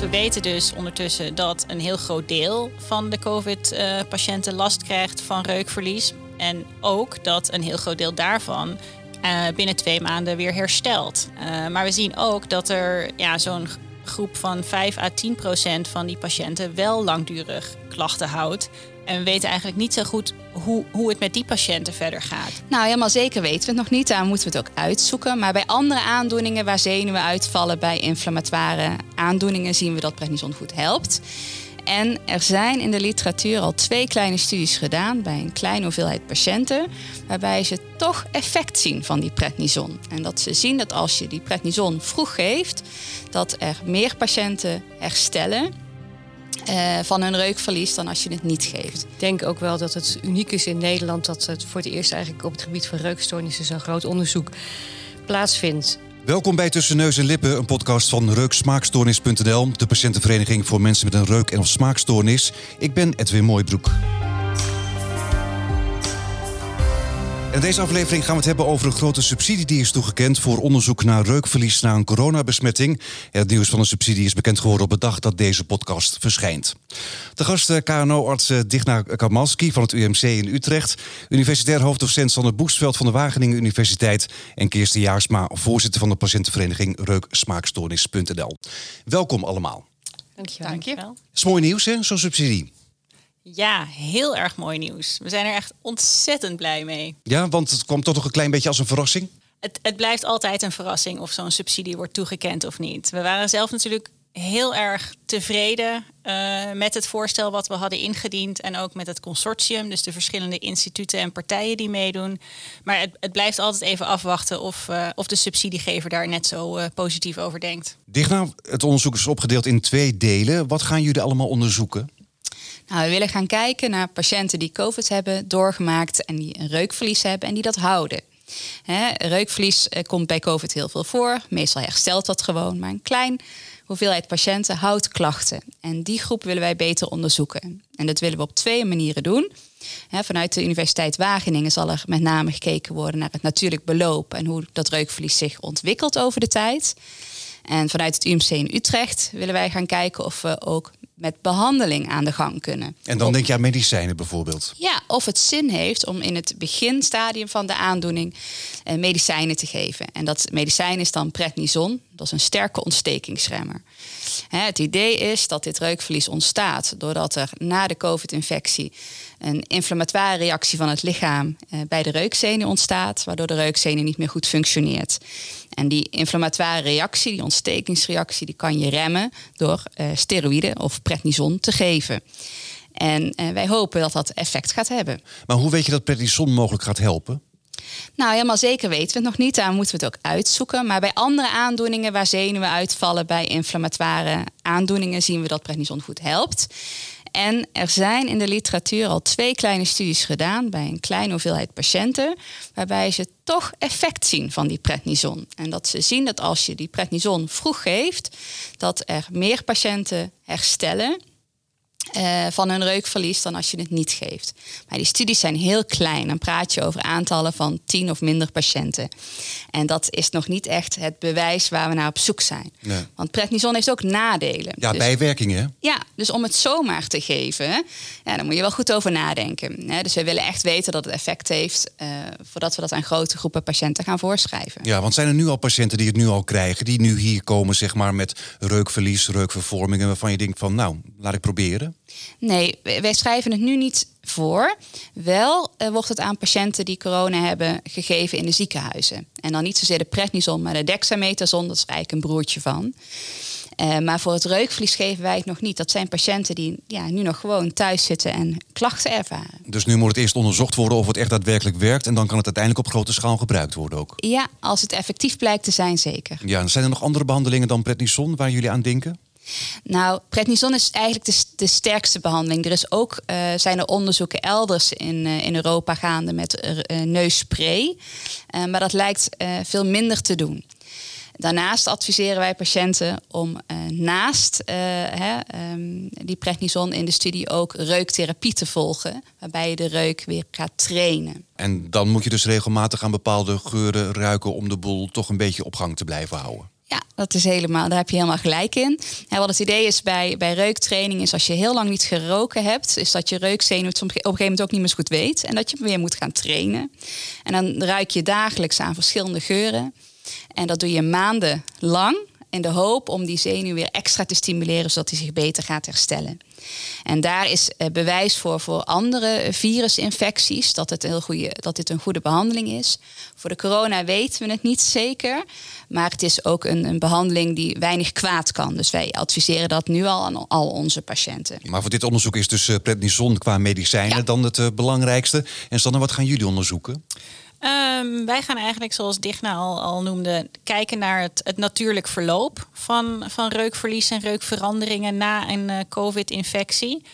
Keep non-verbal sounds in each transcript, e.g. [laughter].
we weten dus ondertussen dat een heel groot deel van de COVID-patiënten last krijgt van reukverlies. En ook dat een heel groot deel daarvan uh, binnen twee maanden weer herstelt. Uh, maar we zien ook dat er ja, zo'n groep van 5 à 10 procent van die patiënten wel langdurig klachten houdt. En we weten eigenlijk niet zo goed hoe, hoe het met die patiënten verder gaat. Nou, helemaal zeker weten we het nog niet. Daar moeten we het ook uitzoeken. Maar bij andere aandoeningen waar zenuwen uitvallen, bij inflammatoire aandoeningen, zien we dat prednison goed helpt. En er zijn in de literatuur al twee kleine studies gedaan bij een kleine hoeveelheid patiënten, waarbij ze toch effect zien van die prednison. En dat ze zien dat als je die prednison vroeg geeft, dat er meer patiënten herstellen uh, van hun reukverlies dan als je het niet geeft. Ik denk ook wel dat het uniek is in Nederland dat het voor het eerst eigenlijk op het gebied van reukstoornissen zo'n groot onderzoek plaatsvindt. Welkom bij Tussen Neus en Lippen, een podcast van Reuksmaakstoornis.nl, de patiëntenvereniging voor mensen met een reuk- en of smaakstoornis. Ik ben Edwin Mooibroek. In deze aflevering gaan we het hebben over een grote subsidie die is toegekend voor onderzoek naar reukverlies na een coronabesmetting. Het nieuws van de subsidie is bekend geworden op de dag dat deze podcast verschijnt. De gast eh, KNO-arts eh, Digna Kamalski van het UMC in Utrecht, universitair hoofddocent Sander Boestveld van de Wageningen Universiteit en Kirsten Jaarsma, voorzitter van de patiëntenvereniging Reuksmaakstoornis.nl. Welkom allemaal. Dankjewel. Dankjewel. Dat is mooi nieuws, hè, zo'n subsidie. Ja, heel erg mooi nieuws. We zijn er echt ontzettend blij mee. Ja, want het kwam toch nog een klein beetje als een verrassing? Het, het blijft altijd een verrassing of zo'n subsidie wordt toegekend of niet. We waren zelf natuurlijk heel erg tevreden uh, met het voorstel wat we hadden ingediend en ook met het consortium, dus de verschillende instituten en partijen die meedoen. Maar het, het blijft altijd even afwachten of, uh, of de subsidiegever daar net zo uh, positief over denkt. Digna, het onderzoek is opgedeeld in twee delen. Wat gaan jullie allemaal onderzoeken? Nou, we willen gaan kijken naar patiënten die COVID hebben doorgemaakt en die een reukverlies hebben en die dat houden. Reukverlies eh, komt bij COVID heel veel voor. Meestal herstelt dat gewoon, maar een klein hoeveelheid patiënten houdt klachten. En die groep willen wij beter onderzoeken. En dat willen we op twee manieren doen. Vanuit de Universiteit Wageningen zal er met name gekeken worden naar het natuurlijk beloop en hoe dat reukverlies zich ontwikkelt over de tijd. En vanuit het UMC in Utrecht willen wij gaan kijken of we ook met behandeling aan de gang kunnen. En dan denk je aan medicijnen bijvoorbeeld? Ja, of het zin heeft om in het beginstadium van de aandoening eh, medicijnen te geven. En dat medicijn is dan prednison. Dat is een sterke ontstekingsremmer. Het idee is dat dit reukverlies ontstaat doordat er na de COVID-infectie een inflammatoire reactie van het lichaam eh, bij de reukzenuw ontstaat, waardoor de reukzenuw niet meer goed functioneert. En die inflammatoire reactie, die ontstekingsreactie, die kan je remmen door uh, steroïden of prednison te geven. En uh, wij hopen dat dat effect gaat hebben. Maar hoe weet je dat prednison mogelijk gaat helpen? Nou, helemaal zeker weten we het nog niet. Daar moeten we het ook uitzoeken. Maar bij andere aandoeningen waar zenuwen uitvallen, bij inflammatoire aandoeningen, zien we dat prednison goed helpt. En er zijn in de literatuur al twee kleine studies gedaan bij een kleine hoeveelheid patiënten, waarbij ze toch effect zien van die prednison. En dat ze zien dat als je die prednison vroeg geeft, dat er meer patiënten herstellen uh, van hun reukverlies dan als je het niet geeft. Maar die studies zijn heel klein. Dan praat je over aantallen van tien of minder patiënten. En dat is nog niet echt het bewijs waar we naar op zoek zijn. Nee. Want prednison heeft ook nadelen. Ja, dus, bijwerkingen. Ja, dus om het zomaar te geven, ja, dan moet je wel goed over nadenken. Hè? Dus we willen echt weten dat het effect heeft uh, voordat we dat aan grote groepen patiënten gaan voorschrijven. Ja, want zijn er nu al patiënten die het nu al krijgen, die nu hier komen zeg maar, met reukverlies, reukvervormingen, waarvan je denkt van nou, laat ik proberen? Nee, wij schrijven het nu niet voor. Wel uh, wordt het aan patiënten die corona hebben gegeven in de ziekenhuizen. En dan niet zozeer de prednison, maar de dexamethason. Dat is eigenlijk een broertje van. Uh, maar voor het reukverlies geven wij het nog niet. Dat zijn patiënten die ja, nu nog gewoon thuis zitten en klachten ervaren. Dus nu moet het eerst onderzocht worden of het echt daadwerkelijk werkt. En dan kan het uiteindelijk op grote schaal gebruikt worden ook. Ja, als het effectief blijkt te zijn, zeker. Ja, zijn er nog andere behandelingen dan prednison waar jullie aan denken? Nou, prednison is eigenlijk de, de sterkste behandeling. Er is ook, uh, zijn er onderzoeken elders in, uh, in Europa gaande met uh, neusspray. maar dat lijkt veel minder te doen. Daarnaast adviseren wij patiënten om naast hè, um, die prednison in de studie ook reuktherapie te volgen, waarbij je de reuk weer gaat trainen. En dan moet je dus regelmatig aan bepaalde geuren ruiken om de boel toch een beetje op gang te blijven houden. Ja, dat is helemaal, daar heb je helemaal gelijk in. En wat het idee is bij, bij reuktraining is als je heel lang niet geroken hebt, is dat je reukzenuw het op een gegeven moment ook niet meer zo goed weet. En dat je weer moet gaan trainen. En dan ruik je dagelijks aan verschillende geuren. En dat doe je maanden lang in de hoop om die zenuw weer extra te stimuleren, zodat hij zich beter gaat herstellen. En daar is eh, bewijs voor voor andere virusinfecties dat, het een heel goede, dat dit een goede behandeling is. Voor de corona weten we het niet zeker, maar het is ook een, een behandeling die weinig kwaad kan. Dus wij adviseren dat nu al aan al onze patiënten. Maar voor dit onderzoek is dus uh, prednison qua medicijnen dan het uh, belangrijkste. En Sanne, wat gaan jullie onderzoeken? Um, wij gaan eigenlijk, zoals Digna al, al noemde, kijken naar het, het natuurlijk verloop van, van reukverlies en reukveranderingen na een uh, COVID-infectie.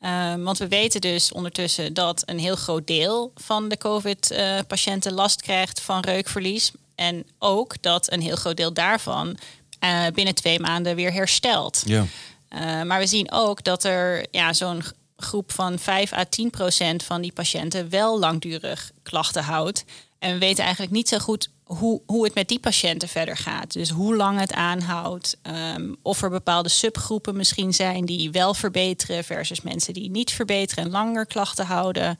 Um, want we weten dus ondertussen dat een heel groot deel van de COVID-patiënten last krijgt van reukverlies. En ook dat een heel groot deel daarvan uh, binnen twee maanden weer herstelt. Ja. Uh, maar we zien ook dat er ja, zo'n groep van 5 à 10 procent van die patiënten wel langdurig klachten houdt. En we weten eigenlijk niet zo goed hoe, hoe het met die patiënten verder gaat. Dus hoe lang het aanhoudt. Um, of er bepaalde subgroepen misschien zijn die wel verbeteren versus mensen die niet verbeteren en langer klachten houden.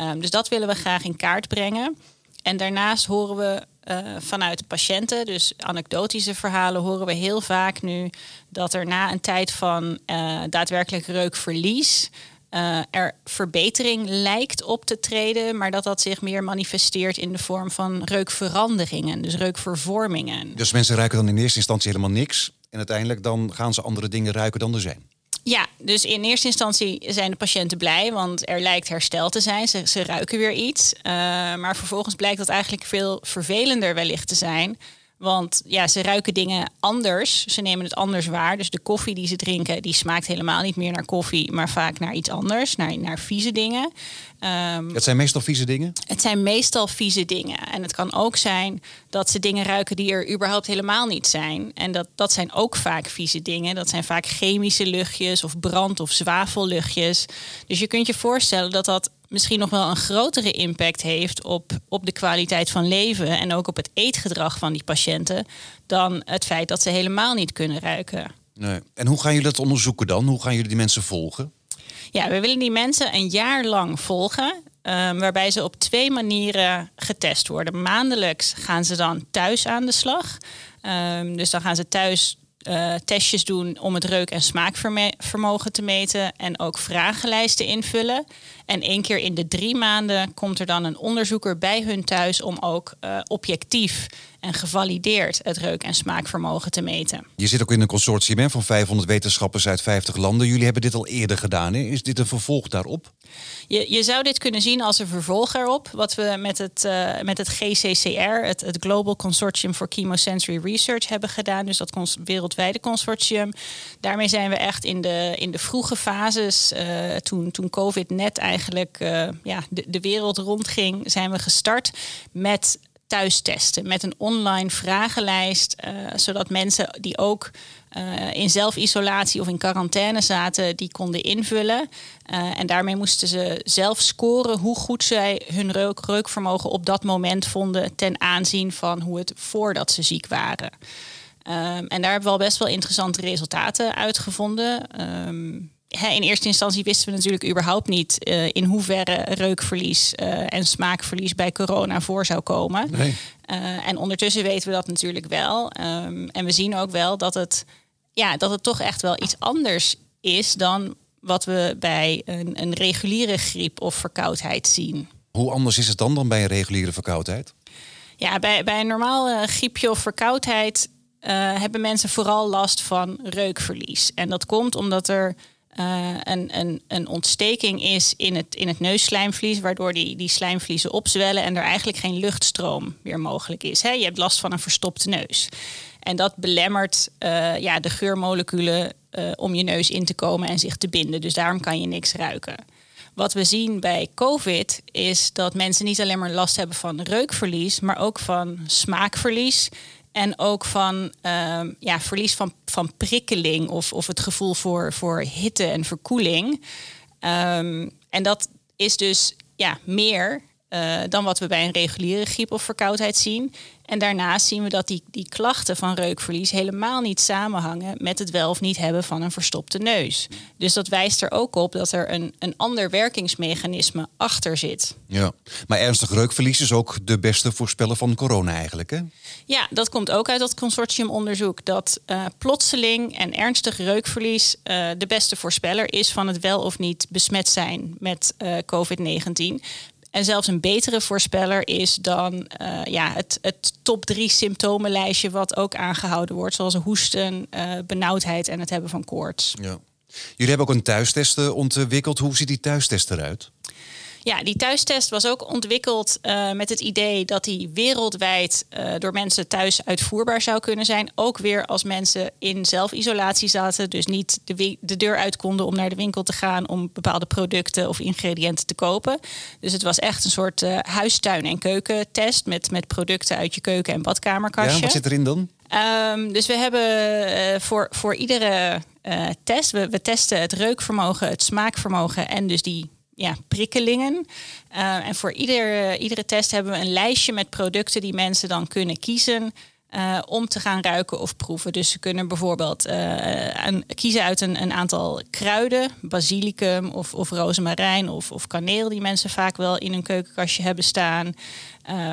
Um, dus dat willen we graag in kaart brengen. En daarnaast horen we uh, vanuit patiënten, dus anekdotische verhalen, horen we heel vaak nu dat er na een tijd van uh, daadwerkelijk reukverlies uh, er verbetering lijkt op te treden, maar dat dat zich meer manifesteert in de vorm van reukveranderingen, dus reukvervormingen. Dus mensen ruiken dan in eerste instantie helemaal niks en uiteindelijk dan gaan ze andere dingen ruiken dan er zijn. Ja, dus in eerste instantie zijn de patiënten blij, want er lijkt herstel te zijn. Ze, ze ruiken weer iets. Uh, maar vervolgens blijkt dat eigenlijk veel vervelender wellicht te zijn. Want ja, ze ruiken dingen anders. Ze nemen het anders waar. Dus de koffie die ze drinken, die smaakt helemaal niet meer naar koffie, maar vaak naar iets anders, naar, naar vieze dingen. Um, het zijn meestal vieze dingen? Het zijn meestal vieze dingen. En het kan ook zijn dat ze dingen ruiken die er überhaupt helemaal niet zijn. En dat, dat zijn ook vaak vieze dingen. Dat zijn vaak chemische luchtjes of brand- of zwavelluchtjes. Dus je kunt je voorstellen dat dat misschien nog wel een grotere impact heeft op, op de kwaliteit van leven en ook op het eetgedrag van die patiënten dan het feit dat ze helemaal niet kunnen ruiken. Nee. En hoe gaan jullie dat onderzoeken dan? Hoe gaan jullie die mensen volgen? Ja, we willen die mensen een jaar lang volgen. Um, waarbij ze op twee manieren getest worden. Maandelijks gaan ze dan thuis aan de slag. Um, dus dan gaan ze thuis uh, testjes doen om het reuk- en smaakvermogen te meten en ook vragenlijsten invullen. En één keer in de drie maanden komt er dan een onderzoeker bij hun thuis om ook uh, objectief en gevalideerd het reuk- en smaakvermogen te meten. Je zit ook in een consortium van 500 wetenschappers uit 50 landen. Jullie hebben dit al eerder gedaan. Hè? Is dit een vervolg daarop? Je, je zou dit kunnen zien als een vervolg erop. Wat we met het, uh, met het GCCR, het, het Global Consortium for Chemosensory Research, hebben gedaan. Dus dat cons wereldwijde consortium. Daarmee zijn we echt in de, in de vroege fases, uh, toen, toen COVID net eigenlijk uh, ja, de, de wereld rondging, zijn we gestart met thuistesten met een online vragenlijst, uh, zodat mensen die ook uh, in zelfisolatie of in quarantaine zaten, die konden invullen. En daarmee moesten ze zelf scoren hoe goed zij hun reuk, reukvermogen op dat moment vonden ten aanzien van hoe het voordat ze ziek waren. Um, en daar hebben we al best wel interessante resultaten uitgevonden. Um, in eerste instantie wisten we natuurlijk überhaupt niet uh, in hoeverre reukverlies uh, en smaakverlies bij corona voor zou komen. Nee. Uh, en ondertussen weten we dat natuurlijk wel. Um, en we zien ook wel dat het, ja, dat het toch echt wel iets anders is dan wat we bij een, een reguliere griep of verkoudheid zien. Hoe anders is het dan dan bij een reguliere verkoudheid? Ja, bij, bij een normaal griepje of verkoudheid hebben mensen vooral last van reukverlies. En dat komt omdat er uh, een, een, een ontsteking is in het, in het neusslijmvlies, waardoor die, die slijmvliezen opzwellen en er eigenlijk geen luchtstroom meer mogelijk is. Hè? Je hebt last van een verstopte neus. En dat belemmert uh, ja, de geurmoleculen uh, om je neus in te komen en zich te binden. Dus daarom kan je niks ruiken. Wat we zien bij COVID is dat mensen niet alleen maar last hebben van reukverlies, maar ook van smaakverlies en ook van uh, ja, verlies van, van prikkeling of, of het gevoel voor, voor hitte en verkoeling. Um, en dat is dus ja, meer uh, dan wat we bij een reguliere griep of verkoudheid zien. En daarnaast zien we dat die, die klachten van reukverlies helemaal niet samenhangen met het wel of niet hebben van een verstopte neus. Dus dat wijst er ook op dat er een, een ander werkingsmechanisme achter zit. Ja, maar ernstig reukverlies is ook de beste voorspeller van corona eigenlijk, hè? Ja, dat komt ook uit dat consortiumonderzoek. Dat uh, plotseling en ernstig reukverlies uh, de beste voorspeller is van het wel of niet besmet zijn met uh, COVID-19. En zelfs een betere voorspeller is dan uh, ja, het, het top drie symptomenlijstje wat ook aangehouden wordt. Zoals hoesten, uh, benauwdheid en het hebben van koorts. Ja. Jullie hebben ook een thuistest ontwikkeld. Hoe ziet die thuistest eruit? Ja, die thuistest was ook ontwikkeld uh, met het idee dat die wereldwijd uh, door mensen thuis uitvoerbaar zou kunnen zijn. Ook weer als mensen in zelfisolatie zaten, dus niet de, de deur uit konden om naar de winkel te gaan om bepaalde producten of ingrediënten te kopen. Dus het was echt een soort uh, huistuin- en keukentest met, met producten uit je keuken- en badkamerkastje. Ja, wat zit erin dan? Um, dus we hebben voor, voor iedere test, we, we testen het reukvermogen, het smaakvermogen en dus die ja, prikkelingen. Uh, en voor ieder, iedere test hebben we een lijstje met producten die mensen dan kunnen kiezen. Uh, om te gaan ruiken of proeven. Dus ze kunnen bijvoorbeeld uh, een, kiezen uit een, een, aantal kruiden, basilicum of, of rozemarijn of, of kaneel, die mensen vaak wel in hun keukenkastje hebben staan.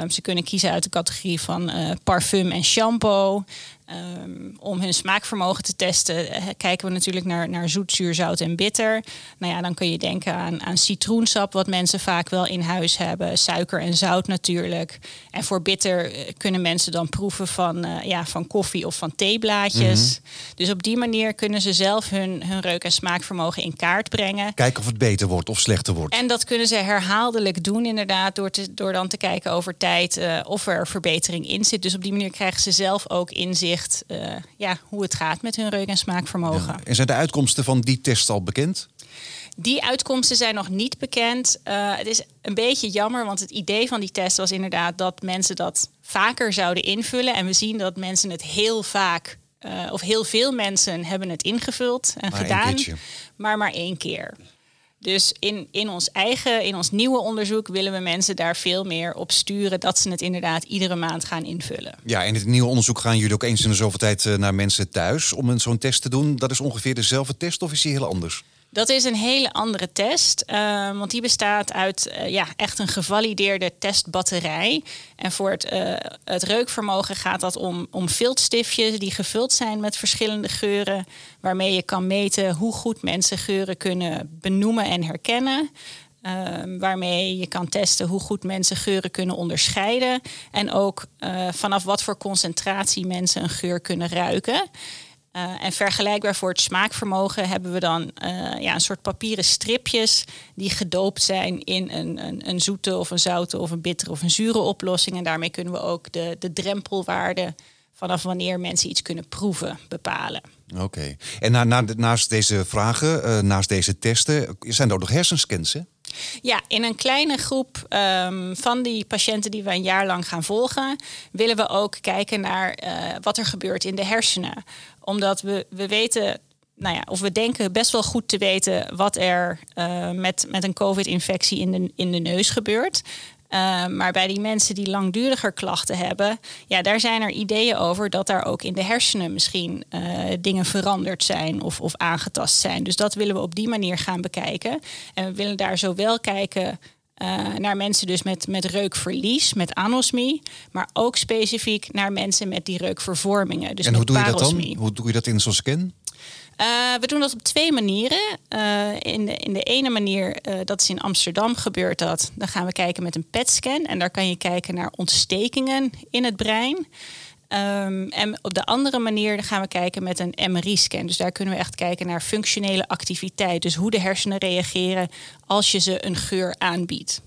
Ze kunnen kiezen uit de categorie van parfum en shampoo. Um, om hun smaakvermogen te testen, kijken we natuurlijk naar, naar zoet, zuur, zout en bitter. Nou ja, dan kun je denken aan, aan citroensap, wat mensen vaak wel in huis hebben. Suiker en zout natuurlijk. En voor bitter kunnen mensen dan proeven van, uh, ja, van koffie of van theeblaadjes. Mm -hmm. Dus op die manier kunnen ze zelf hun, hun reuk- en smaakvermogen in kaart brengen. Kijken of het beter wordt of slechter wordt. En dat kunnen ze herhaaldelijk doen, inderdaad, door, te, door dan te kijken over tijd uh, of er verbetering in zit. Dus op die manier krijgen ze zelf ook inzicht uh, ja, hoe het gaat met hun reuk- en smaakvermogen. Ja. En zijn de uitkomsten van die test al bekend? Die uitkomsten zijn nog niet bekend. Uh, het is een beetje jammer, want het idee van die test was inderdaad dat mensen dat vaker zouden invullen. En we zien dat mensen het heel vaak, uh, of heel veel mensen hebben het ingevuld en maar gedaan, maar maar één keer. Dus in, in ons eigen, in ons nieuwe onderzoek willen we mensen daar veel meer op sturen dat ze het inderdaad iedere maand gaan invullen. Ja, in het nieuwe onderzoek gaan jullie ook eens in de zoveel tijd naar mensen thuis om zo'n test te doen. Dat is ongeveer dezelfde test of is die heel anders? Dat is een hele andere test, uh, want die bestaat uit uh, ja, echt een gevalideerde testbatterij. En voor het, uh, het reukvermogen gaat dat om, om viltstiftjes die gevuld zijn met verschillende geuren, waarmee je kan meten hoe goed mensen geuren kunnen benoemen en herkennen. Uh, waarmee je kan testen hoe goed mensen geuren kunnen onderscheiden. En ook uh, vanaf wat voor concentratie mensen een geur kunnen ruiken. Uh, en vergelijkbaar voor het smaakvermogen hebben we dan uh, ja, een soort papieren stripjes die gedoopt zijn in een, een, een, zoete of een zoute of een bittere of een zure oplossing. En daarmee kunnen we ook de, de drempelwaarde vanaf wanneer mensen iets kunnen proeven bepalen. Oké. En na, na, naast deze vragen, uh, naast deze testen, zijn er ook nog hersenscans, hè? Ja, in een kleine groep um, van die patiënten die we een jaar lang gaan volgen, willen we ook kijken naar uh, wat er gebeurt in de hersenen. Omdat we, we weten nou ja, of we denken best wel goed te weten wat er uh, met, met een COVID-infectie in de, in de neus gebeurt. Uh, maar bij die mensen die langduriger klachten hebben, ja, daar zijn er ideeën over dat daar ook in de hersenen misschien uh, dingen veranderd zijn of, of aangetast zijn. Dus dat willen we op die manier gaan bekijken. En we willen daar zowel kijken uh, naar mensen dus met, met reukverlies, met anosmie, maar ook specifiek naar mensen met die reukvervormingen. Dus en hoe doe je parosmie. dat dan? Hoe doe je dat in zo'n scan? Uh, we doen dat op twee manieren. Uh, in, de, in de ene manier, uh, dat is in Amsterdam gebeurt dat. Dan gaan we kijken met een PET-scan. En daar kan je kijken naar ontstekingen in het brein. Um, en op de andere manier dan gaan we kijken met een MRI-scan. Dus daar kunnen we echt kijken naar functionele activiteit. Dus hoe de hersenen reageren als je ze een geur aanbiedt.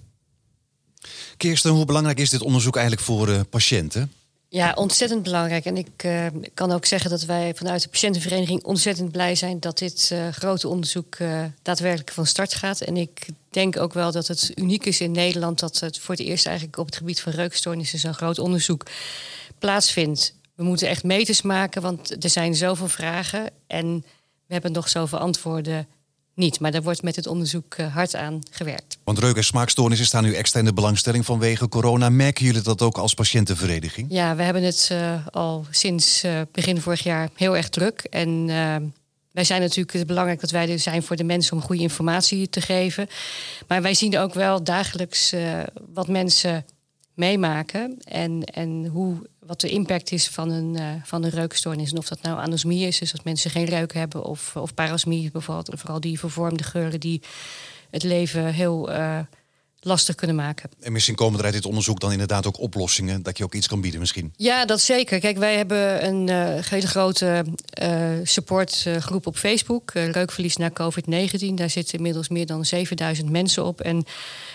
Kirsten, hoe belangrijk is dit onderzoek eigenlijk voor patiënten? Ja, ontzettend belangrijk. En ik uh, kan ook zeggen dat wij vanuit de patiëntenvereniging ontzettend blij zijn dat dit uh, grote onderzoek uh, daadwerkelijk van start gaat. En ik denk ook wel dat het uniek is in Nederland dat het voor het eerst eigenlijk op het gebied van reukstoornissen zo'n groot onderzoek plaatsvindt. We moeten echt meters maken, want er zijn zoveel vragen en we hebben nog zoveel antwoorden niet. Maar daar wordt met het onderzoek hard aan gewerkt. Want reuk- en smaakstoornissen staan nu extra in de belangstelling vanwege corona. Merken jullie dat ook als patiëntenvereniging? Ja, we hebben het al sinds begin vorig jaar heel erg druk. En wij zijn natuurlijk het belangrijk dat wij er zijn voor de mensen om goede informatie te geven. Maar wij zien ook wel dagelijks wat mensen meemaken en, en hoe, wat de impact is van een, uh, van een reukstoornis. En of dat nou anosmie is, dus dat mensen geen reuk hebben, of, of parasmie bijvoorbeeld. Vooral die vervormde geuren die het leven heel uh, lastig kunnen maken. En misschien komen er uit dit onderzoek dan inderdaad ook oplossingen dat je ook iets kan bieden misschien. Ja, dat zeker. Kijk, wij hebben een uh, hele grote supportgroep op Facebook. Reukverlies na COVID-19. Daar zitten inmiddels meer dan 7000 mensen op. En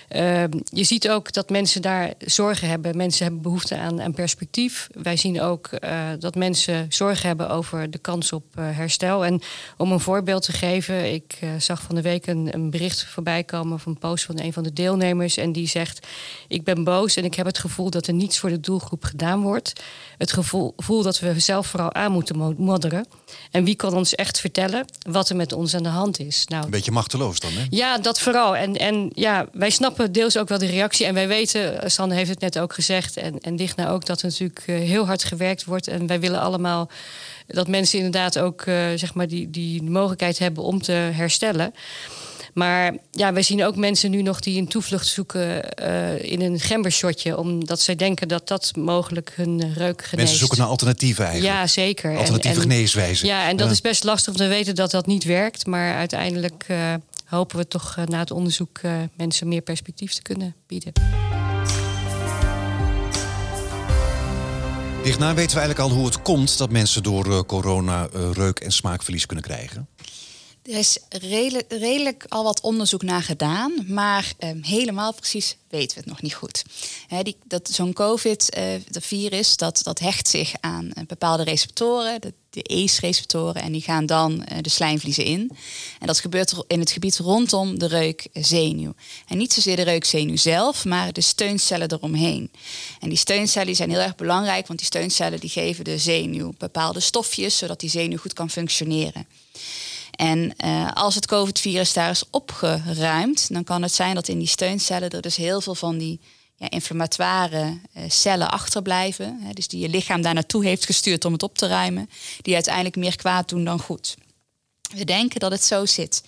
Ehm, je ziet ook dat mensen daar zorgen hebben. Mensen hebben behoefte aan, aan perspectief. Wij zien ook uh, dat mensen zorgen hebben over de kans op uh, herstel. En om een voorbeeld te geven, ik uh, zag van de week een, een, bericht voorbij komen van een post van een van de deelnemers. En die zegt: Ik ben boos en ik heb het gevoel dat er niets voor de doelgroep gedaan wordt. Het gevoel, gevoel dat we zelf vooral aan moeten modderen. En wie kan ons echt vertellen wat er met ons aan de hand is? Nou, een beetje machteloos dan, hè? Ja, dat vooral. En, en ja, wij snappen deels ook wel de reactie. En wij weten, eh, Sanne heeft het net ook gezegd, en, en Digna ook, dat er natuurlijk eh, heel hard gewerkt wordt. En wij willen allemaal dat mensen inderdaad ook uh, zeg maar die, die mogelijkheid hebben om te herstellen. Maar ja, wij zien ook mensen nu nog die een toevlucht zoeken uh, in een gembershotje. Omdat zij denken dat dat mogelijk hun reuk geneest. Mensen zoeken naar alternatieven eigenlijk. Ja, zeker. Alternatieve en, geneeswijzen. Ja, en dat is best lastig om te weten dat dat niet werkt. Maar uiteindelijk uh, hopen we toch uh, na het onderzoek mensen meer perspectief te kunnen bieden. Dichtna weten we eigenlijk al hoe het komt dat mensen door corona reuk- en smaakverlies kunnen krijgen. Er is redelijk, redelijk, al wat onderzoek naar gedaan, maar um, helemaal precies weten we het nog niet goed. Die, dat, zo'n COVID-virus, uh, dat, dat hecht zich aan uh, bepaalde receptoren, de, de ACE-receptoren, en die gaan dan uh, de slijmvliezen in. En dat gebeurt in het gebied rondom de reukzenuw. En niet zozeer de reukzenuw zelf, maar de steuncellen eromheen. En die steuncellen zijn heel erg belangrijk, want die steuncellen die geven de zenuw bepaalde stofjes, zodat die zenuw goed kan functioneren. En uh, als het COVID-virus daar is opgeruimd, dan kan het zijn dat in die steuncellen er dus heel veel van die ja, inflammatoire uh, cellen achterblijven. Hè, dus die je lichaam daar naartoe heeft gestuurd om het op te ruimen, die uiteindelijk meer kwaad doen dan goed. We denken dat het zo zit.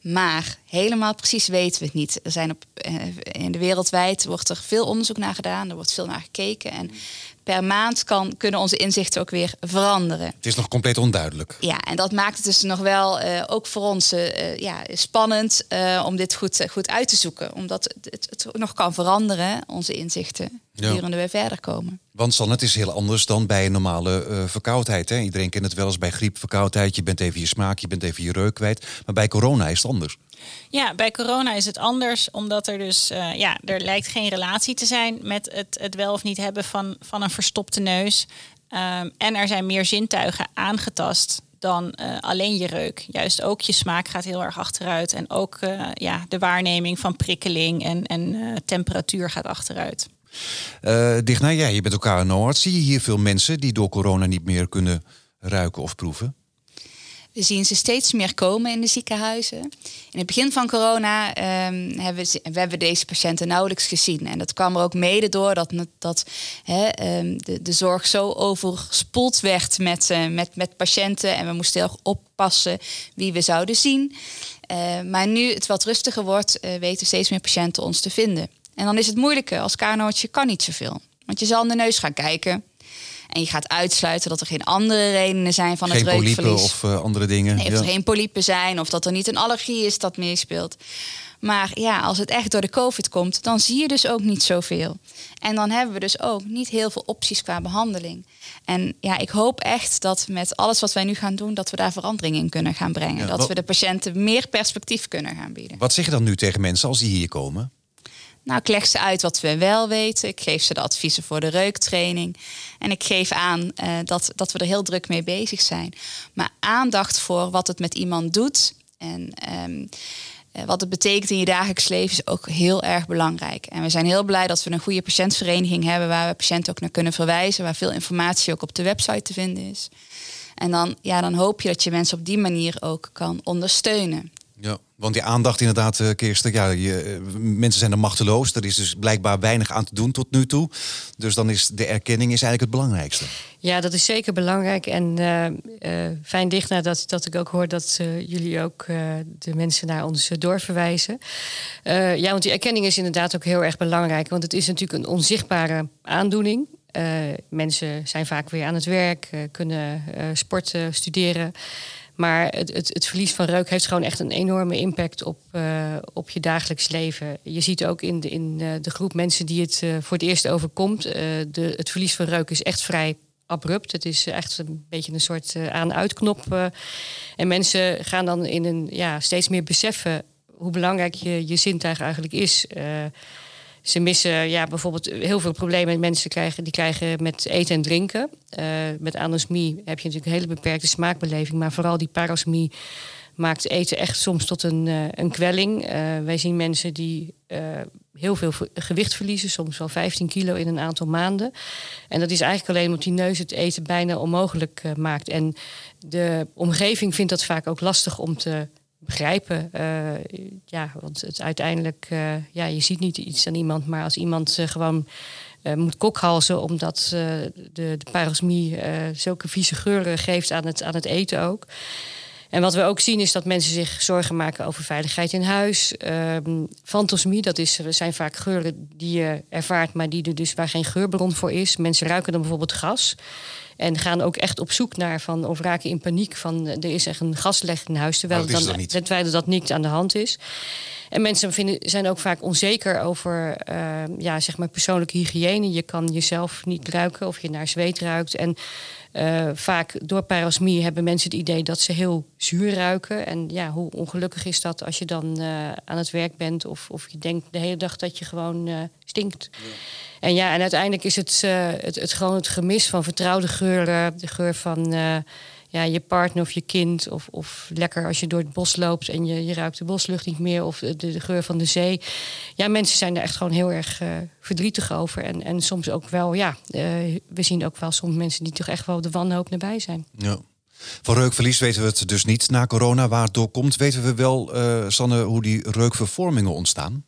Maar helemaal precies weten we het niet. Er zijn op, uh, in de wereldwijd wordt er veel onderzoek naar gedaan, er wordt veel naar gekeken. En per maand kan, kunnen onze inzichten ook weer veranderen. Het is nog compleet onduidelijk. Ja, en dat maakt het dus nog wel uh, ook voor ons uh, ja, spannend uh, om dit goed, goed uit te zoeken. Omdat het, het, nog kan veranderen, onze inzichten, gedurende ja. we verder komen. Want San, het is heel anders dan bij een normale verkoudheid. Hè? Iedereen kent het wel eens bij griep, verkoudheid. Je bent even je smaak, je bent even je reuk kwijt. Maar bij corona is het anders. Ja, bij corona is het anders, omdat er dus, uh, ja, er lijkt geen relatie te zijn met het, het wel of niet hebben van, van een verstopte neus. Um, en er zijn meer zintuigen aangetast dan uh, alleen je reuk. Juist ook je smaak gaat heel erg achteruit. En ook uh, ja, de waarneming van prikkeling en, en temperatuur gaat achteruit. Digna, jij je bent elkaar een Zie je hier veel mensen die door corona niet meer kunnen ruiken of proeven? Zien ze steeds meer komen in de ziekenhuizen. In het begin van corona um, hebben we, we hebben deze patiënten nauwelijks gezien. En dat kwam er ook mede door dat, dat um, de, de zorg zo overspoeld werd met, uh, met, met patiënten. En we moesten heel erg oppassen wie we zouden zien. Uh, maar nu het wat rustiger wordt, uh, weten steeds meer patiënten ons te vinden. En dan is het moeilijker. Als kaarnootje kan niet zoveel. Want je zal aan de neus gaan kijken. En je gaat uitsluiten dat er geen andere redenen zijn van geen het reukverlies. polypen of uh, andere dingen. Nee, of ja. er geen polypen zijn of dat er niet een allergie is dat meespeelt. Maar ja, als het echt door de COVID komt, dan zie je dus ook niet zoveel. En dan hebben we dus ook niet heel veel opties qua behandeling. En ja, ik hoop echt dat met alles wat wij nu gaan doen, dat we daar verandering in kunnen gaan brengen. Ja, dat wat... we de patiënten meer perspectief kunnen gaan bieden. Wat zeg je dan nu tegen mensen als die hier komen? Nou, ik leg ze uit wat we wel weten. Ik geef ze de adviezen voor de reuktraining. En ik geef aan uh, dat, dat we er heel druk mee bezig zijn. Maar aandacht voor wat het met iemand doet. En um, uh, wat het betekent in je dagelijks leven is ook heel erg belangrijk. En we zijn heel blij dat we een goede patiëntvereniging hebben waar we patiënten ook naar kunnen verwijzen, waar veel informatie ook op de website te vinden is. En dan, ja, dan hoop je dat je mensen op die manier ook kan ondersteunen. Want die aandacht inderdaad, uh, Kirsten, ja, je, eh, mensen zijn er machteloos. Er is dus blijkbaar weinig aan te doen tot nu toe. Dus dan is de erkenning is eigenlijk het belangrijkste. Ja, dat is zeker belangrijk. En uh, fijn dicht nadat dat ik ook hoor dat jullie ook de mensen naar ons doorverwijzen. ja, want die erkenning is inderdaad ook heel erg belangrijk. Want het is natuurlijk een onzichtbare aandoening. mensen zijn vaak weer aan het werk, kunnen sporten, studeren. Maar het, het, het, verlies van reuk heeft gewoon echt een enorme impact op, uh, op je dagelijks leven. Je ziet ook in de, in uh, de groep mensen die het uh, voor het eerst overkomt. de, het verlies van reuk is echt vrij abrupt. Het is echt een beetje een soort aan-uitknop. en mensen gaan dan in een ja, steeds meer beseffen hoe belangrijk je, je zintuig eigenlijk is ze missen ja, bijvoorbeeld heel veel problemen mensen krijgen, die krijgen met eten en drinken. Uh, met anosmie heb je natuurlijk een hele beperkte smaakbeleving. Maar vooral die parosmie maakt eten echt soms tot een, uh, een kwelling. Uh, wij zien mensen die heel veel gewicht verliezen, soms wel 15 kilo in een aantal maanden. En dat is eigenlijk alleen omdat die neus het eten bijna onmogelijk maakt. En de omgeving vindt dat vaak ook lastig om te begrijpen. Uh, ja, want het uiteindelijk, uh, ja, je ziet niet iets aan iemand, maar als iemand uh, gewoon moet kokhalzen omdat de, de parosmie zulke vieze geuren geeft aan het, aan het eten ook. En wat we ook zien is dat mensen zich zorgen maken over veiligheid in huis. Ehm, fantosmie, dat is, zijn vaak geuren die je ervaart, maar die er dus waar geen geurbron voor is. Mensen ruiken dan bijvoorbeeld gas. En gaan ook echt op zoek naar van of raken in paniek van er is echt een gasleg in huis. Terwijl, oh, dan, terwijl dat niet aan de hand is. En mensen vinden, zijn ook vaak onzeker over uh, ja, zeg maar persoonlijke hygiëne. Je kan jezelf niet ruiken of je naar zweet ruikt. En uh, vaak door parosmie hebben mensen het idee dat ze heel zuur ruiken. En ja, hoe ongelukkig is dat als je dan uh, aan het werk bent of, of je denkt de hele dag dat je gewoon stinkt. Ja. En ja, en uiteindelijk is het, het, het, gewoon het gemis van vertrouwde geuren. De geur van ja, je partner of je kind. Of, of lekker als je door het bos loopt en je, je ruikt de boslucht niet meer. Of de, de geur van de zee. Ja, mensen zijn er echt gewoon heel erg uh, verdrietig over. En, en soms ook wel, ja, we zien ook wel soms mensen die toch echt wel de wanhoop nabij zijn. Ja. Van reukverlies weten we het dus niet na corona. Waar het door komt, weten we wel, Sanne, hoe die reukvervormingen ontstaan?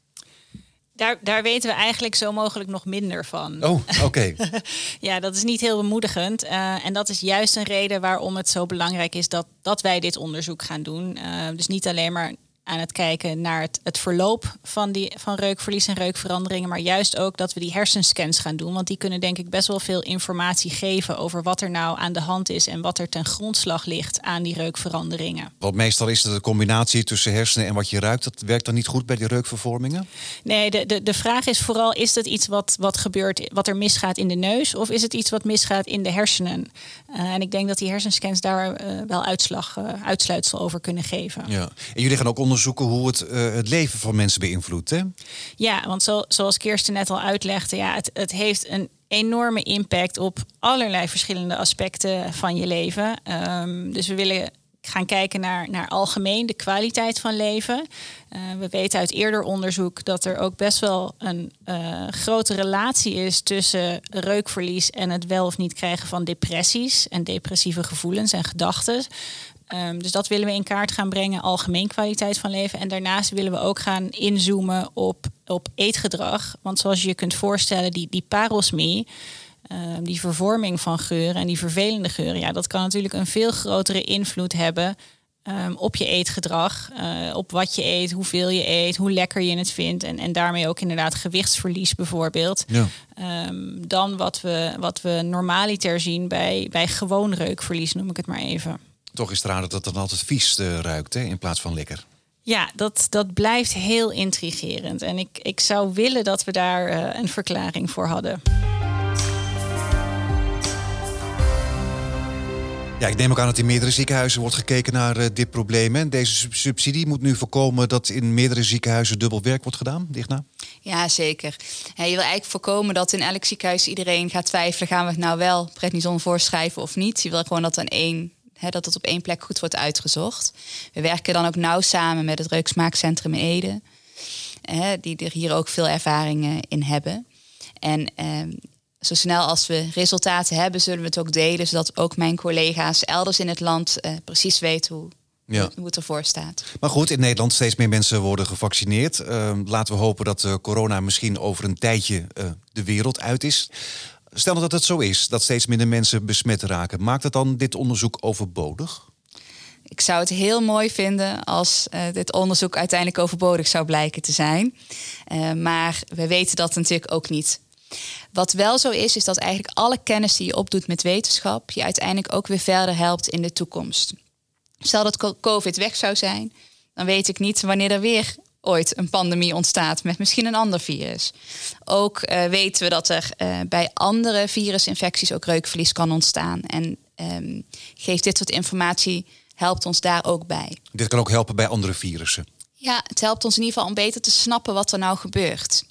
Daar, daar weten we eigenlijk zo mogelijk nog minder van. Oh, oké. [laughs] ja, dat is niet heel bemoedigend. Uh, en dat is juist een reden waarom het zo belangrijk is dat, dat wij dit onderzoek gaan doen. Uh, dus niet alleen maar aan het kijken naar het, het verloop van, die, van reukverlies en reukveranderingen. Maar juist ook dat we die hersenscans gaan doen. Want die kunnen denk ik best wel veel informatie geven over wat er nou aan de hand is en wat er ten grondslag ligt aan die reukveranderingen. Want meestal is het de combinatie tussen hersenen en wat je ruikt. Dat werkt dan niet goed bij die reukvervormingen? Nee, de, de, de vraag is vooral: is het iets wat, wat gebeurt, wat er misgaat in de neus? Of is het iets wat misgaat in de hersenen? Uh, en ik denk dat die hersenscans daar uh, wel uitslag, uh, uitsluitsel over kunnen geven. Ja. En jullie gaan ook onderzoeken onderzoeken hoe het uh, het leven van mensen beïnvloedt. Hè? Ja, want zo, zoals Kirsten net al uitlegde, ja, het, het heeft een enorme impact op allerlei verschillende aspecten van je leven. Um, dus we willen gaan kijken naar, naar algemeen de kwaliteit van leven. Uh, we weten uit eerder onderzoek dat er ook best wel een uh, grote relatie is tussen reukverlies en het wel of niet krijgen van depressies en depressieve gevoelens en gedachten. Um, dus dat willen we in kaart gaan brengen, algemeen kwaliteit van leven. En daarnaast willen we ook gaan inzoomen op, op eetgedrag. Want zoals je je kunt voorstellen, die, die parosmie, um, die vervorming van geuren en die vervelende geuren, ja, dat kan natuurlijk een veel grotere invloed hebben um, op je eetgedrag. Uh, op wat je eet, hoeveel je eet, hoe lekker je het vindt. En, en daarmee ook inderdaad gewichtsverlies bijvoorbeeld. Ja. dan wat we, wat we normaliter zien bij, bij gewoon reukverlies, noem ik het maar even. Toch is het raar dat het dan altijd vies uh, ruikt hè, in plaats van lekker. Ja, dat, dat blijft heel intrigerend. En ik, ik zou willen dat we daar uh, een verklaring voor hadden. Ja, ik neem ook aan dat in meerdere ziekenhuizen wordt gekeken naar uh, dit probleem. En deze subsidie moet nu voorkomen dat in meerdere ziekenhuizen dubbel werk wordt gedaan, Digna? Ja, zeker. je wil eigenlijk voorkomen dat in elk ziekenhuis iedereen gaat twijfelen... gaan we het nou wel prednison voorschrijven of niet. Je wil gewoon dat aan één dat het op één plek goed wordt uitgezocht. We werken dan ook nauw samen met het Reuksmaakcentrum in Ede. die er hier ook veel ervaringen in hebben. En ehm, zo snel als we resultaten hebben, zullen we het ook delen, zodat ook mijn collega's elders in het land eh, precies weten hoe, ja. hoe het ervoor staat. Maar goed, in Nederland steeds meer mensen worden gevaccineerd. Uh, laten we hopen dat uh, corona misschien over een tijdje uh, de wereld uit is. Stel dat het zo is, dat steeds minder mensen besmet raken. Maakt het dan dit onderzoek overbodig? Ik zou het heel mooi vinden als uh, dit onderzoek uiteindelijk overbodig zou blijken te zijn. Uh, maar we weten dat natuurlijk ook niet. Wat wel zo is, is dat eigenlijk alle kennis die je opdoet met wetenschap je uiteindelijk ook weer verder helpt in de toekomst. Stel dat COVID weg zou zijn, dan weet ik niet wanneer er weer ooit een pandemie ontstaat met misschien een ander virus. Ook uh, weten we dat er uh, bij andere virusinfecties ook reukverlies kan ontstaan. En um, geeft dit soort informatie, helpt ons daar ook bij. Dit kan ook helpen bij andere virussen. Ja, het helpt ons in ieder geval om beter te snappen wat er nou gebeurt.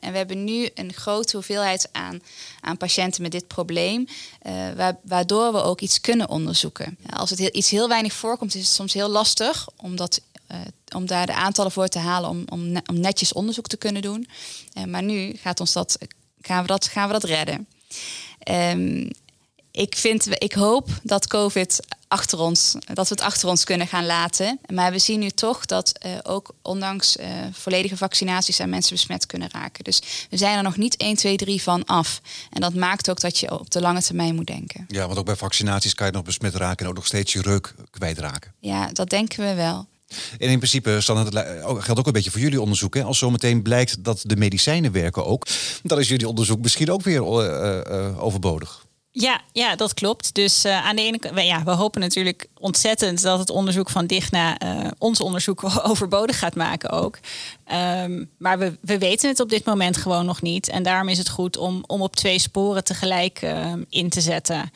En we hebben nu een grote hoeveelheid aan, aan patiënten met dit probleem, uh, waardoor we ook iets kunnen onderzoeken. Als het heel, iets heel weinig voorkomt, is het soms heel lastig om, dat, uh, om daar de aantallen voor te halen om, om, om netjes onderzoek te kunnen doen. Uh, maar nu gaat ons dat, gaan, we dat, gaan we dat redden. Um, ik, vind, ik hoop dat COVID achter ons, dat we het achter ons kunnen gaan laten. Maar we zien nu toch dat uh, ook ondanks uh, volledige vaccinaties mensen besmet kunnen raken. Dus we zijn er nog niet 1, 2, 3 van af. En dat maakt ook dat je op de lange termijn moet denken. Ja, want ook bij vaccinaties kan je nog besmet raken en ook nog steeds je reuk kwijtraken. Ja, dat denken we wel. En in principe geldt ook een beetje voor jullie onderzoek. Hè? Als zometeen blijkt dat de medicijnen werken ook, dan is jullie onderzoek misschien ook weer uh, uh, overbodig. Ja, ja, dat klopt. Dus uh, aan de ene kant, ja, we hopen natuurlijk ontzettend dat het onderzoek van Digna uh, ons onderzoek [laughs] overbodig gaat maken ook. Um, maar we, we weten het op dit moment gewoon nog niet. En daarom is het goed om, om op twee sporen tegelijk uh, in te zetten.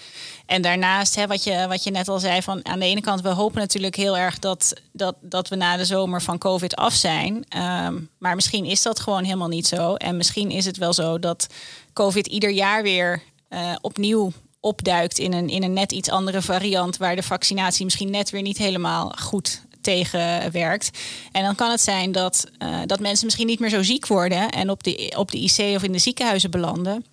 En daarnaast, hè, wat, je, wat je net al zei, van aan de ene kant, we hopen natuurlijk heel erg dat, dat, dat we na de zomer van COVID af zijn. Um, maar misschien is dat gewoon helemaal niet zo. En misschien is het wel zo dat COVID ieder jaar weer uh, opnieuw opduikt in een, in een net iets andere variant, waar de vaccinatie misschien net weer niet helemaal goed tegen werkt. En dan kan het zijn dat, uh, dat mensen misschien niet meer zo ziek worden en op de, op de IC of in de ziekenhuizen belanden.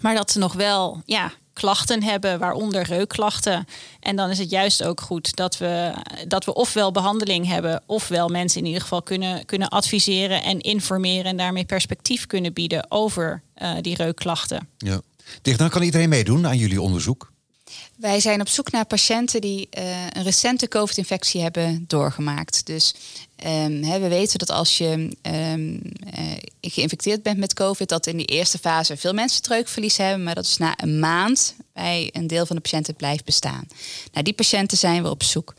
Maar dat ze nog wel ja, klachten hebben, waaronder reukklachten. En dan is het juist ook goed dat we, dat we ofwel behandeling hebben, ofwel mensen in ieder geval kunnen, kunnen adviseren en informeren en daarmee perspectief kunnen bieden over uh, die reukklachten. Ja. Dicht, dan kan iedereen meedoen aan jullie onderzoek? Wij zijn op zoek naar patiënten die uh, een recente COVID-infectie hebben doorgemaakt. Dus um, he, we weten dat als je um, uh, geïnfecteerd bent met COVID, dat in die eerste fase veel mensen reukverlies hebben, maar dat is na een maand bij een deel van de patiënten blijft bestaan. Naar die patiënten zijn we op zoek.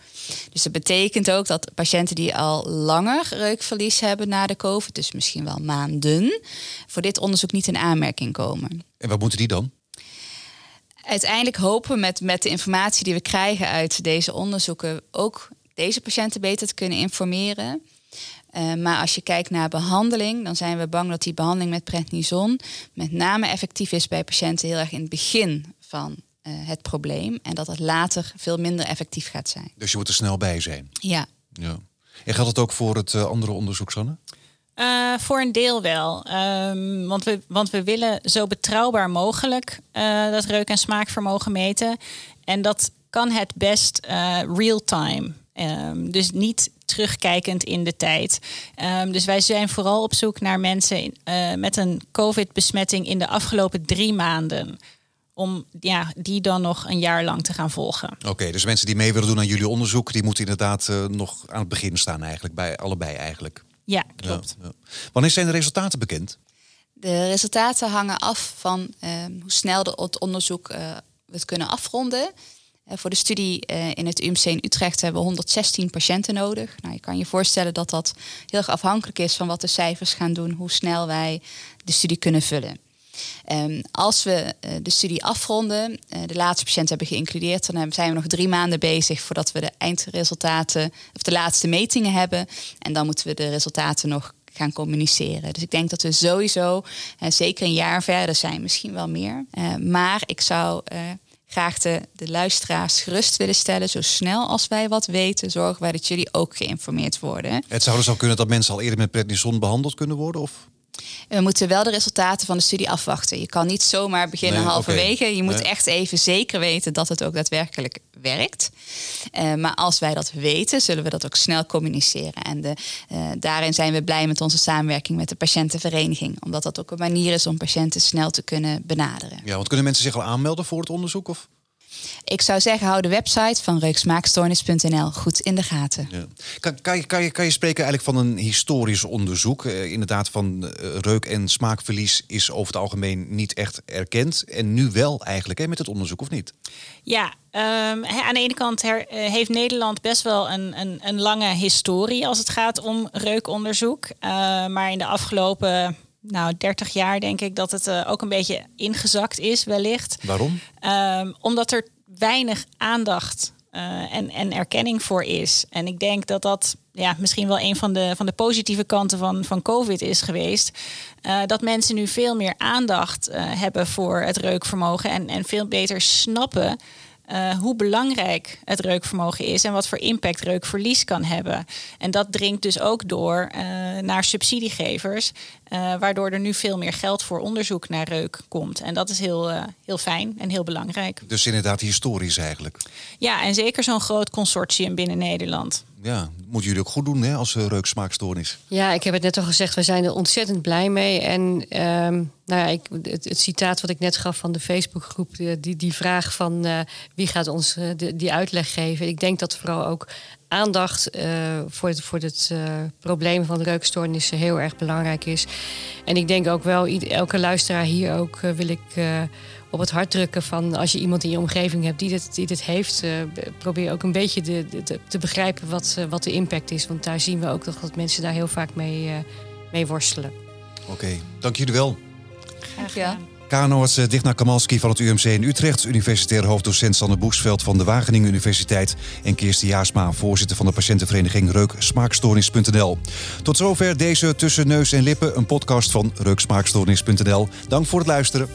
Dus dat betekent ook dat patiënten die al langer reukverlies hebben na de COVID, dus misschien wel maanden, voor dit onderzoek niet in aanmerking komen. En wat moeten die dan? Uiteindelijk hopen we met, met de informatie die we krijgen uit deze onderzoeken ook deze patiënten beter te kunnen informeren. Uh, maar als je kijkt naar behandeling, dan zijn we bang dat die behandeling met prednison met name effectief is bij patiënten heel erg in het begin van uh, het probleem. En dat het later veel minder effectief gaat zijn. Dus je moet er snel bij zijn. Ja. ja. En geldt dat ook voor het uh, andere onderzoek, Sanne? Uh, voor een deel wel. Um, want, we, want we willen zo betrouwbaar mogelijk uh, dat reuk- en smaakvermogen meten. En dat kan het best uh, real-time. Um, dus niet terugkijkend in de tijd. Um, dus wij zijn vooral op zoek naar mensen met een COVID-besmetting in de afgelopen drie maanden om ja, die dan nog een jaar lang te gaan volgen. Oké, okay, dus mensen die mee willen doen aan jullie onderzoek, die moeten inderdaad uh, nog aan het begin staan eigenlijk, bij allebei eigenlijk. Ja, klopt. Ja, ja. Wanneer zijn de resultaten bekend? De resultaten hangen af van uh, hoe snel de, het onderzoek uh, we het kunnen afronden. Uh, voor de studie in het UMC in Utrecht hebben we 116 patiënten nodig. Nou, je kan je voorstellen dat dat heel erg afhankelijk is van wat de cijfers gaan doen, hoe snel wij de studie kunnen vullen. Um, als we uh, de studie afronden, de laatste patiënt hebben geïncludeerd, dan zijn we nog drie maanden bezig voordat we de eindresultaten of de laatste metingen hebben. En dan moeten we de resultaten nog gaan communiceren. Dus ik denk dat we sowieso uh, zeker een jaar verder zijn, misschien wel meer. maar ik zou graag de, de luisteraars gerust willen stellen. Zo snel als wij wat weten, zorgen wij dat jullie ook geïnformeerd worden. Het zou dus al kunnen dat mensen al eerder met prednison behandeld kunnen worden? Of? We moeten wel de resultaten van de studie afwachten. Je kan niet zomaar beginnen Nee, halverwege. Je moet Nee. echt even zeker weten dat het ook daadwerkelijk werkt. Eh, maar als wij dat weten, zullen we dat ook snel communiceren. En de, eh, daarin zijn we blij met onze samenwerking met de patiëntenvereniging. Omdat dat ook een manier is om patiënten snel te kunnen benaderen. Ja, want kunnen mensen zich al aanmelden voor het onderzoek? Of? Ik zou zeggen, hou de website van reuksmaakstoornis.nl goed in de gaten. Ja. Kan, kan, je, kan, je, kan je spreken eigenlijk van een historisch onderzoek? Eh, inderdaad, van eh, reuk- en smaakverlies is over het algemeen niet echt erkend. En nu wel eigenlijk, hè, met het onderzoek, of niet? Ja, ehm, hè, aan de ene kant her- eh, heeft Nederland best wel een, een, een lange historie als het gaat om reukonderzoek. Eh, maar in de afgelopen nou, 30 jaar denk ik dat het eh, ook een beetje ingezakt is, wellicht. Waarom? Ehm, omdat er weinig aandacht eh, en, en erkenning voor is. En ik denk dat dat ja, misschien wel een van de, van de positieve kanten van, van COVID is geweest. Eh, dat mensen nu veel meer aandacht hebben voor het reukvermogen en, en veel beter snappen. Eh, hoe belangrijk het reukvermogen is en wat voor impact reukverlies kan hebben. En dat dringt dus ook door eh, naar subsidiegevers, eh, waardoor er nu veel meer geld voor onderzoek naar reuk komt. En dat is heel, heel fijn en heel belangrijk. Dus inderdaad historisch eigenlijk. Ja, en zeker zo'n groot consortium binnen Nederland. Ja, moeten jullie ook goed doen hè, als uh, reuk-smaakstoornis. Ja, ik heb het net al gezegd, we zijn er ontzettend blij mee. En ehm, nou ja, ik, het, citaat wat ik net gaf van de Facebookgroep, die, die, die vraag van eh, wie gaat ons eh, de, die uitleg geven. Ik denk dat vooral ook aandacht eh, voor het, voor het eh, probleem van reukstoornissen heel erg belangrijk is. En ik denk ook wel, elke luisteraar hier ook eh, wil ik eh, op het hart drukken van als je iemand in je omgeving hebt die dit, die dit heeft, eh, probeer ook een beetje de, de- de- te begrijpen wat, eh, wat de impact is. Want daar zien we ook dat mensen daar heel vaak mee, eh, mee worstelen. Oké, dank jullie wel. Graag Ja. gedaan. KNO-arts eh, Digna Kamalski van het UMC in Utrecht, universitair hoofddocent Sanne Boesveld van de Wageningen Universiteit en Kirsten Jaasma, voorzitter van de patiëntenvereniging Reuksmaakstoornis.nl. Tot zover deze Tussen Neus en Lippen, een podcast van Reuksmaakstoornis.nl. Dank voor het luisteren.